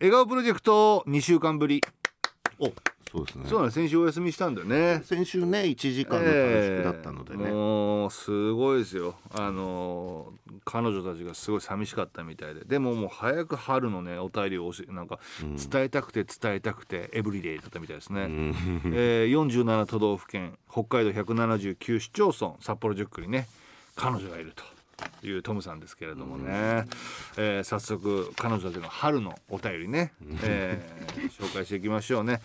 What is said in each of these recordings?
笑顔プロジェクト2週間ぶり。おそうですね。そうなんです。先週お休みしたんだよね。先週ね1時間の短縮だったのでね、えーもうすごいですよ。あのー彼女たちがすごい寂しかったみたいで。でももう早く春のねお便りを教えなんか伝えたくて伝えたくてエブリデイだったみたいですね、えー、47都道府県北海道179市町村札幌10区にね彼女がいるというトムさんですけれどもね、えー早速彼女たちの春のお便りね、えー紹介していきましょうね。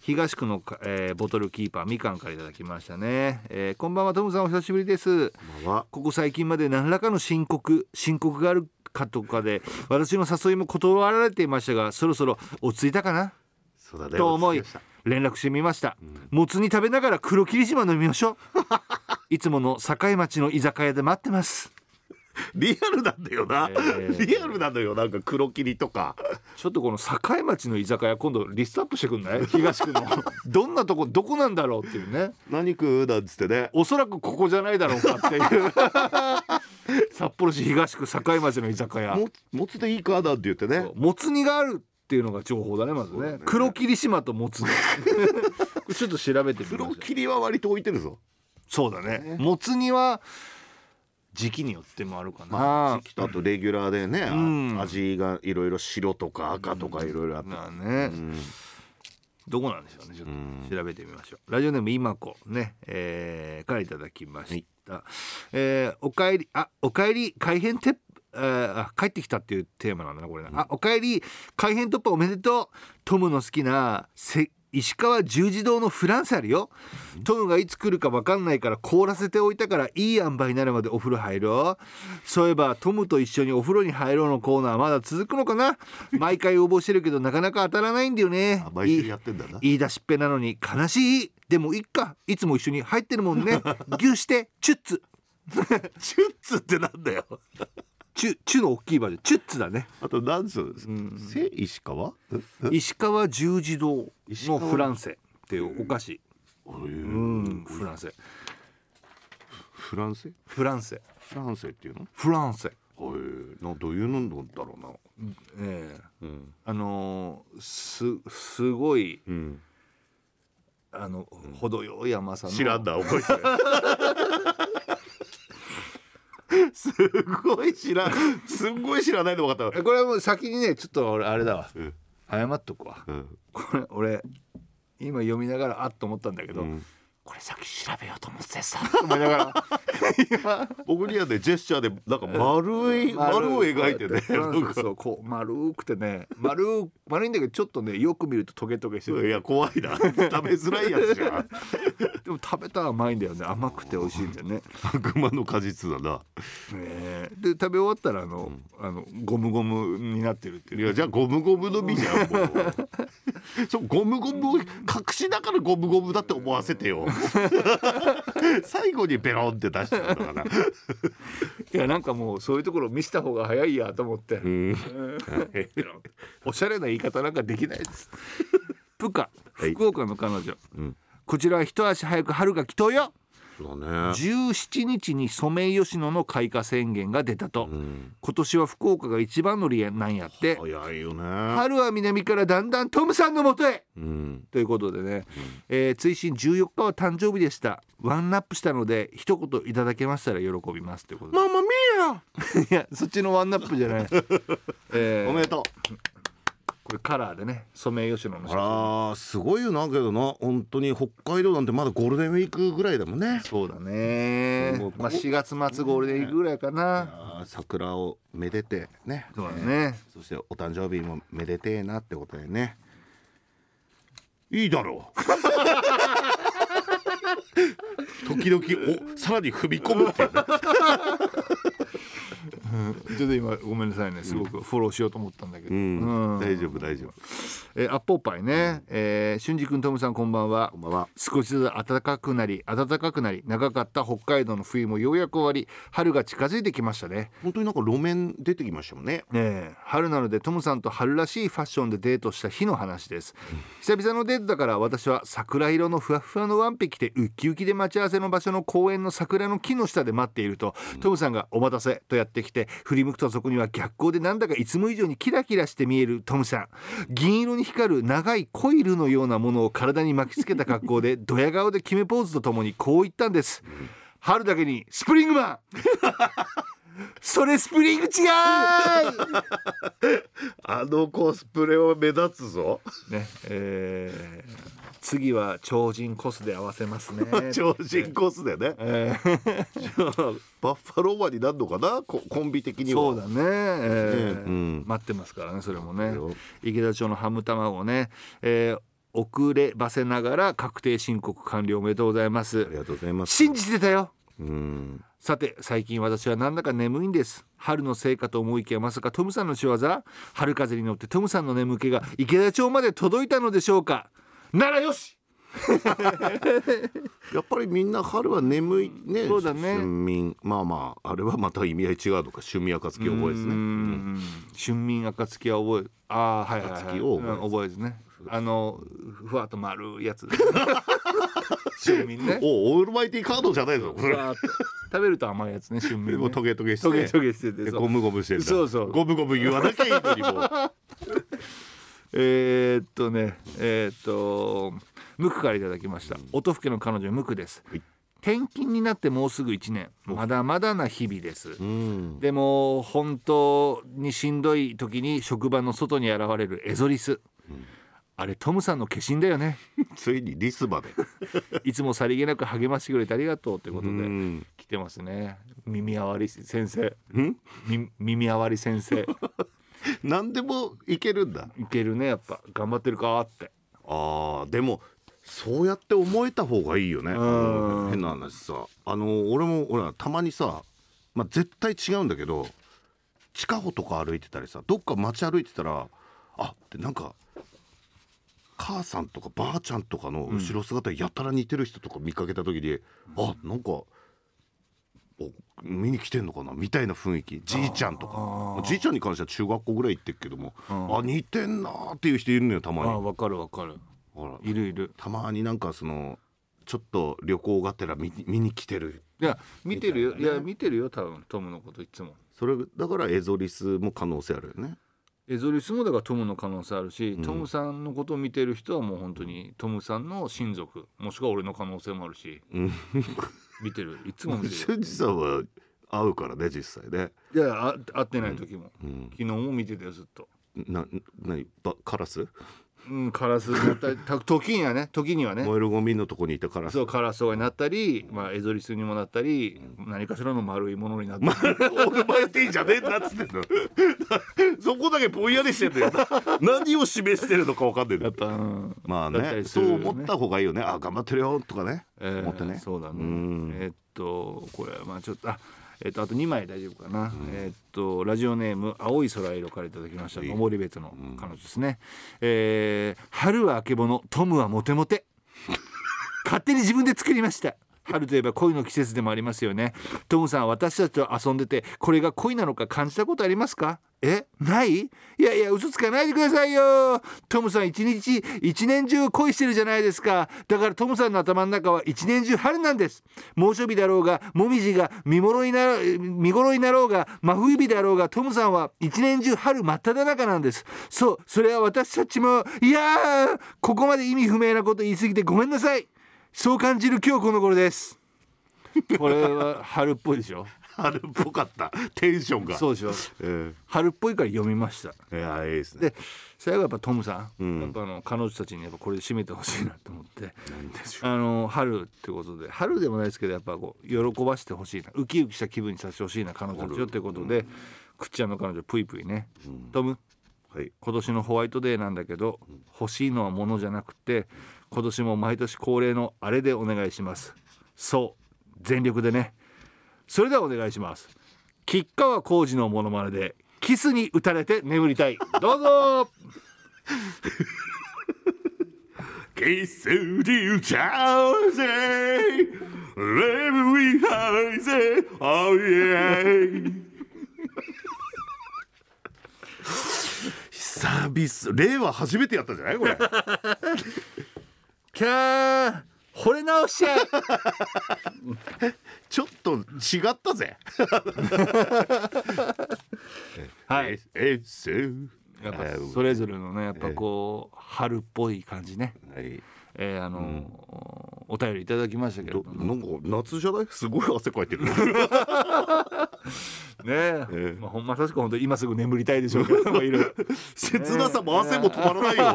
東区のか、えーボトルキーパーみかんからいただきましたね、えーこんばんはトムさんお久しぶりです。こここ最近まで何らかの申告申告があるかとかで私の誘いも断られていましたがそろそろ落ち着いたかな？と思い連絡してみました、もつ煮食べながら黒霧島飲みましょう。いつもの境町の居酒屋で待ってます。た リアルなんだよな、えー。リアルなのよなんか黒霧とか。ちょっとこの境町の居酒屋今度リストアップしてくんない？東区の。どんなとこどこなんだろうっていうね。何食うなんつってね。おそらくここじゃないだろうかっていう。札幌市東区境町の居酒屋。ももつでいいかなんて言ってね。もつ煮があるっていうのが情報だねまずね。ね。黒霧島ともつ。ちょっと調べてみましょ黒う霧は割と置いてるぞ。そうだね。もつ煮は時期によってもあるかな、まあ時期とあとレギュラーでね、あん。味がいろいろ白とか赤とかいろいろあって、まあね、うん。どこなんでしょうね。ちょっと調べてみましょう、ラジオネーム今子ね、えー、からいただきました、えーおかえりあおかえり改編テッえーあ帰ってきたっていうテーマなんだなこれな、あおかえり改編突破おめでとう。トムの好きなせ石川十字堂のフランスあるよ。トムがいつ来るか分かんないから凍らせておいたからいい塩梅になるまでお風呂入ろう。そういえばトムと一緒にお風呂に入ろうのコーナーまだ続くのかな？毎回応募してるけどなかなか当たらないんだよね。あ毎週やってんだな。言い出しっぺなのに悲しい。でもいっか。いつも一緒に入ってるもんね。ギューしてチュッツ。チュッツってなんだよチュチュの大きいバージョン。チュッツだね。あと何つうのせ石川？え？石川十字堂のフランセ。っていうお菓子。ううんんフランセ。フランスフランセ。フランスっていうの？フランセ。へえ。などういうのだろうな。ええ。うん。あのーすすごいうん。あの程よい甘さの。知らんだ覚えてる すごい知らんすんごい知らないの分かった。えこれはもう先にねちょっと俺あれだわ。うん。謝っとくわ。うん。これ俺今読みながらあっと思ったんだけど、うんこれ先調べようと思ってさ。と思いながら。今。僕にはねジェスチャーでなん。か丸い。丸を描いてねそうこう丸くてね。丸丸いんだけどちょっとねよく見るとトゲトゲしてる。いや怖いな。食べづらいやつじゃん。でも食べたら甘いんだよね。甘くて美味しいんだよね、悪魔の果実だな。で食べ終わったらあの,、あのゴムゴムになってるっていう。いやじゃあゴムゴムの実じゃんもう そうゴムゴムを隠しながらゴムゴムだって思わせてよ。最後にベロンって出しちゃうんだから いやなんかもうそういうところ見せた方が早いやと思って、うん。おしゃれな言い方なんかできないです。プカはい。福岡の彼女、うん。こちらは一足早く春が来とうよだね。17日にソメイヨシノの開花宣言が出たと、うん。今年は福岡が一番乗りなんやって。早いよね。春は南からだんだんトムさんのもとへ。うん。ということでね、えー追伸14日は誕生日でした。ワンナップしたので一言いただけましたら喜びます。ということで、ママミいやそっちのワンナップじゃない、えーアおめでとうこれカラーでねソメイヨシノの写真。あらすごいよなけどな。本当に北海道なんてまだゴールデンウィークぐらいだもんね。そうだね。まあ4月末ゴールデンウィークぐらいかな。あー桜をめでてね。そうだね。そしてお誕生日もめでてえなってことでね。いいだろう。時々おさらに踏み込むっていうねちょっと今ごめんなさいね。すごくフォローしようと思ったんだけど、大丈夫大丈夫。えーアッポーパイね、えー、俊二君トムさんこんばんは。こんばんは。少しずつ暖かくなり暖かくなり長かった北海道の冬もようやく終わり春が近づいてきましたね。本当になんか路面出てきましたもんね。ねえ。春なのでトムさんと春らしいファッションでデートした日の話です。久々のデートだから私は桜色のふわふわのワンピ着てウッキウキで待ち合わせの場所の公園の桜の木の下で待っていると、トムさんが「お待たせ」とやってきてして振り向くとそこには逆光でなんだかいつも以上にキラキラして見えるトムさん銀色に光る長いコイルのようなものを体に巻きつけた格好で ドヤ顔で決めポーズとともにこう言ったんです、春だけにスプリングマンそれスプリング違いあのコスプレを目立つぞ。ねえー次は超人コスで合わせますね。超人コスでね。えー。じゃあバッファローマンになるのかな？ココンビ的には。そうだね、えー。ね。うん。待ってますからねそれもね。よ。池田町のハム卵ね、えー遅ればせながら確定申告完了おめでとうございます。ありがとうございます。信じてたようん。さて最近私はなんだか眠いんです。春のせいかと思いきやまさかトムさんの仕業？春風に乗ってトムさんの眠気が池田町まで届いたのでしょうか？ならよし！やっぱりみんな春は眠いね。そうだね。春眠。まあまああれはまた意味合い違うのか春眠暁覚えですね。うーん春眠暁は覚えああはいはい、はい、暁を覚えうん覚えですね。あのふわっと丸いやつ 春眠ね。おオールマイティーカードじゃないぞふわっと。食べると甘いやつね 春眠、ね、もうトゲトゲして。トゲトゲしててそう。でゴムゴムしてんだ。そうそう。ゴムゴム言わなきゃいいのにもう。えー、っとねえー、っとムクからいただきました。音更の彼女ムクです、はい。転勤になってもうすぐ1年。まだまだな日々です、うん。でも本当にしんどい時に職場の外に現れるエゾリス、あれトムさんの化身だよね。ついにリスまで。いつもさりげなく励ましてくれてありがとうということでうん。来てますね。耳あわり先生。耳あわり先生。何でもいけるんだ。いけるねやっぱ。頑張ってるかって。あーでもそうやって思えた方がいいよね。ん。変な話さ。あの俺も俺はたまにさ、まあ、絶対違うんだけど地下歩とか歩いてたりさどっか街歩いてたらあってなんか母さんとかばあちゃんとかの後ろ姿やたら似てる人とか見かけた時に、あなんかお見に来てんのかな？みたいな雰囲気。じいちゃんとか。じいちゃんに関しては中学校ぐらい行ってるけども、あ似てんなーっていう人いるのよたまに。あわかるわかる。ほら。いるいる。たまになんかそのちょっと旅行がてら見見に来てる。いや見てるよ、いや見てるよ多分。トムのこといつも。それだからエゾリスも可能性あるよね。エゾリスもだからトムの可能性あるし、トムさんのことを見てる人はもう本当にトムさんの親族もしくは俺の可能性もあるしうん。見てる。いつも見てる。俊二さんは会うからね実際ね。いやあ会ってない時も、ん。昨日も見てたよずっと。ななばカラス？うんカラスになったりた時にはね時にはね。燃えるゴミのとこにいたカラス。そうカラスになったり、まあ、エゾリスにもなったり、何かしらの丸いものになったり、オールマイティーじゃねえんだっつってんの。そこだけぼんやりしてんだよ。何を示してるのか分かんないんだっぱ、うん。まあだったね。そう思った方がいいよね。あ頑張ってるよとかね。えー思ってね。そうだね。うん。えーっとこれまあちょっとあえーっとあと2枚大丈夫かな、えーっとラジオネーム青い空色からいただきました。はい。登別の彼女ですね、えー春はあけぼのトムはモテモテ。勝手に自分で作りました春といえば恋の季節でもありますよね。トムさん私たちと遊んでてこれが恋なのか感じたことありますか？えない？いやいや嘘つかないでくださいよ。トムさん一日一年中恋してるじゃないですか。だからトムさんの頭の中は一年中春なんです。猛暑日だろうがもみじが見頃にな見頃になろうが真冬日だろうがトムさんは一年中春真っ只中なんです。そうそれは私たちもいやーここまで意味不明なこと言い過ぎてごめんなさい。そう感じる今日この頃です。これは春っぽいでしょ？春っぽかった。テンションが。そうでしょ？え春っぽいから読みました。えいやいいですね。で最後やっぱトムさん、うん。やっぱあの彼女たちにやっぱこれで締めてほしいなと思って。なんでしょう。あの春ってことで春でもないですけどやっぱこう喜ばしてほしいな。ウキウキした気分にさせてほしいな彼女たちよってことで、くっちゃんの彼女ぷいぷいね、トムはい。今年のホワイトデーなんだけど欲しいのは物じゃなくて今年も毎年恒例のあれでお願いします。そう全力でね。それではお願いします。吉川晃司のモノマネでキスに打たれて眠りたい。どうぞ。キスに打ちゃうぜレブリハイゼ Oh yeah 久々令和初めてやったんじゃないこれ キャー惚れ直しちゃえ ちょっと違ったぜ。はい。えせやっぱそれぞれのねやっぱこう春っぽい感じね、はい。えー、あの、お便りいただきましたけれどなんか夏じゃない？すごい汗かいてる。ね え、ええ。まあ、ほんま確か本当今すぐ眠りたいでしょうけど もいる切なさも汗も止まらないよ、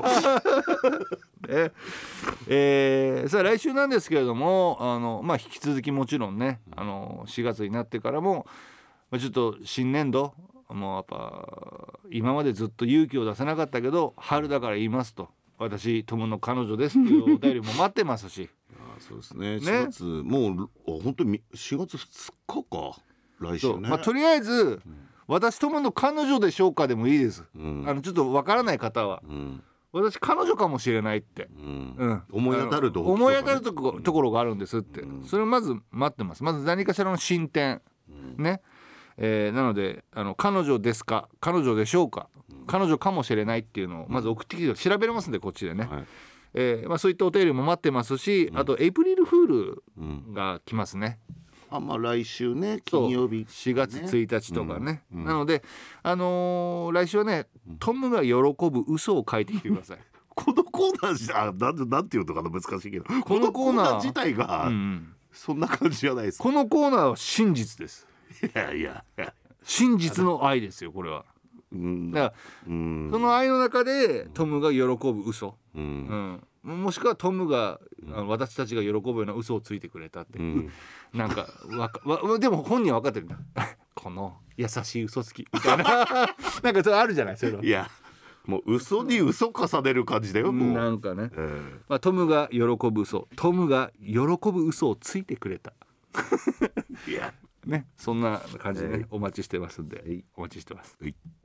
ね。えーさあ来週なんですけれどもあの、まあ、引き続きもちろんねあの4月になってからも、まあ、ちょっと新年度もうやっぱ今までずっと勇気を出せなかったけど春だから言いますと私友の彼女ですっていうお便りも待ってますし。あそうですね。4月、もうあ本当に4月2日か来週そう、ね、まあ、とりあえず、私友の彼女でしょうかでもいいです、うん。あのちょっとわからない方は。うん。私彼女かもしれないって。うん。うん、思い当たると思い当たるとこところがあるんですって、それをまず待ってます。まず何かしらの進展、ね、えーなのであの彼女ですか？彼女でしょうか、彼女かもしれないっていうのをまず送ってきて調べれますんでこっちでね、はい。えーまあ、そういったお便りも待ってますし、あとエイプリルフールうんが来ますね、あまあ来週ね金曜日4月1日とかね、うん。うん。なので、あのー来週はねトムが喜ぶ嘘を書いてきてください。このコーナーじゃなんでなんていうのかな難しいけど。このコーナー。自体がそんな感じじゃないです。このコーナーは真実です。いやいや。真実の愛ですよこれは。うん。だからうん。その愛の中でトムが喜ぶ嘘、ううんん、もしくはトムがあの私たちが喜ぶような嘘をついてくれたって、う。ん。なんかわかわでも本人は分かってる。ん だこの優しい嘘つきみたいな。なんかそれあるじゃないそういやもう嘘に嘘重ねる感じだよもう、なんかね、えまあ、トムが喜ぶ嘘。トムが喜ぶ嘘をついてくれた。え いや。ね。そんな感じでね、お待ちしてますんで、はい。お待ちしてます。はい